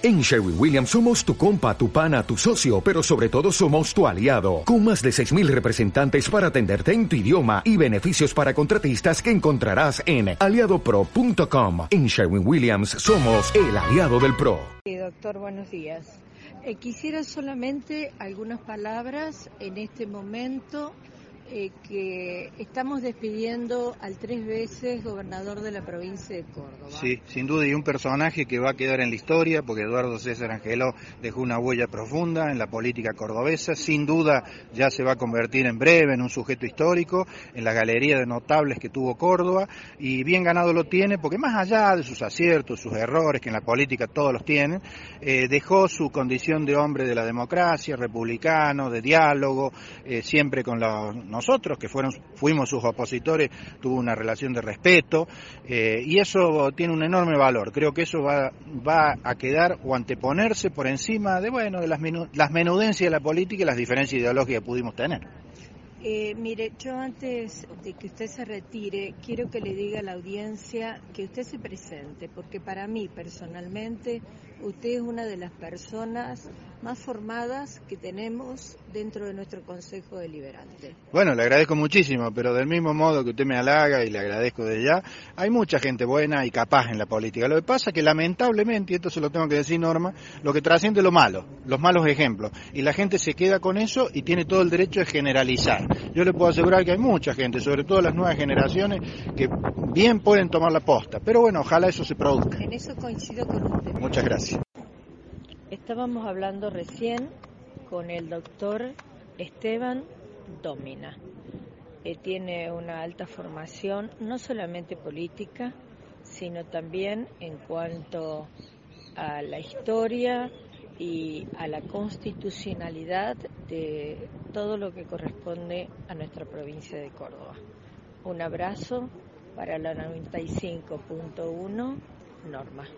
En Sherwin Williams somos tu compa, tu pana, tu socio, pero sobre todo somos tu aliado, con más de 6.000 representantes para atenderte en tu idioma y beneficios para contratistas que encontrarás en aliadopro.com. En Sherwin Williams somos el aliado del PRO. doctor, buenos días. Eh, quisiera solamente algunas palabras en este momento eh, que estamos despidiendo al tres veces gobernador de la provincia de Córdoba. Sí, sin duda, y un personaje que va a quedar en la historia, porque Eduardo César Angelo dejó una huella profunda en la política cordobesa, sin duda ya se va a convertir en breve en un sujeto histórico, en la galería de notables que tuvo Córdoba, y bien ganado lo tiene, porque más allá de sus aciertos, sus errores, que en la política todos los tienen, eh, dejó su condición de hombre de la democracia, republicano, de diálogo, eh, siempre con los nosotros, que fueron, fuimos sus opositores, tuvo una relación de respeto, eh, y eso tiene un enorme valor. Creo que eso va, va a quedar o anteponerse por encima de, bueno, de las, las menudencias de la política y las diferencias ideológicas que pudimos tener. Eh, mire, yo antes de que usted se retire, quiero que le diga a la audiencia que usted se presente, porque para mí personalmente usted es una de las personas más formadas que tenemos dentro de nuestro Consejo Deliberante. Bueno, le agradezco muchísimo, pero del mismo modo que usted me halaga y le agradezco de ya, hay mucha gente buena y capaz en la política. Lo que pasa es que lamentablemente, y esto se lo tengo que decir Norma, lo que trasciende lo malo, los malos ejemplos, y la gente se queda con eso y tiene todo el derecho de generalizar. Yo le puedo asegurar que hay mucha gente, sobre todo las nuevas generaciones, que bien pueden tomar la posta, pero bueno, ojalá eso se produzca. En eso coincido con usted. Muchas gracias. Estábamos hablando recién con el doctor Esteban Domina. que tiene una alta formación, no solamente política, sino también en cuanto a la historia y a la constitucionalidad de todo lo que corresponde a nuestra provincia de Córdoba. Un abrazo para la 95.1 Norma.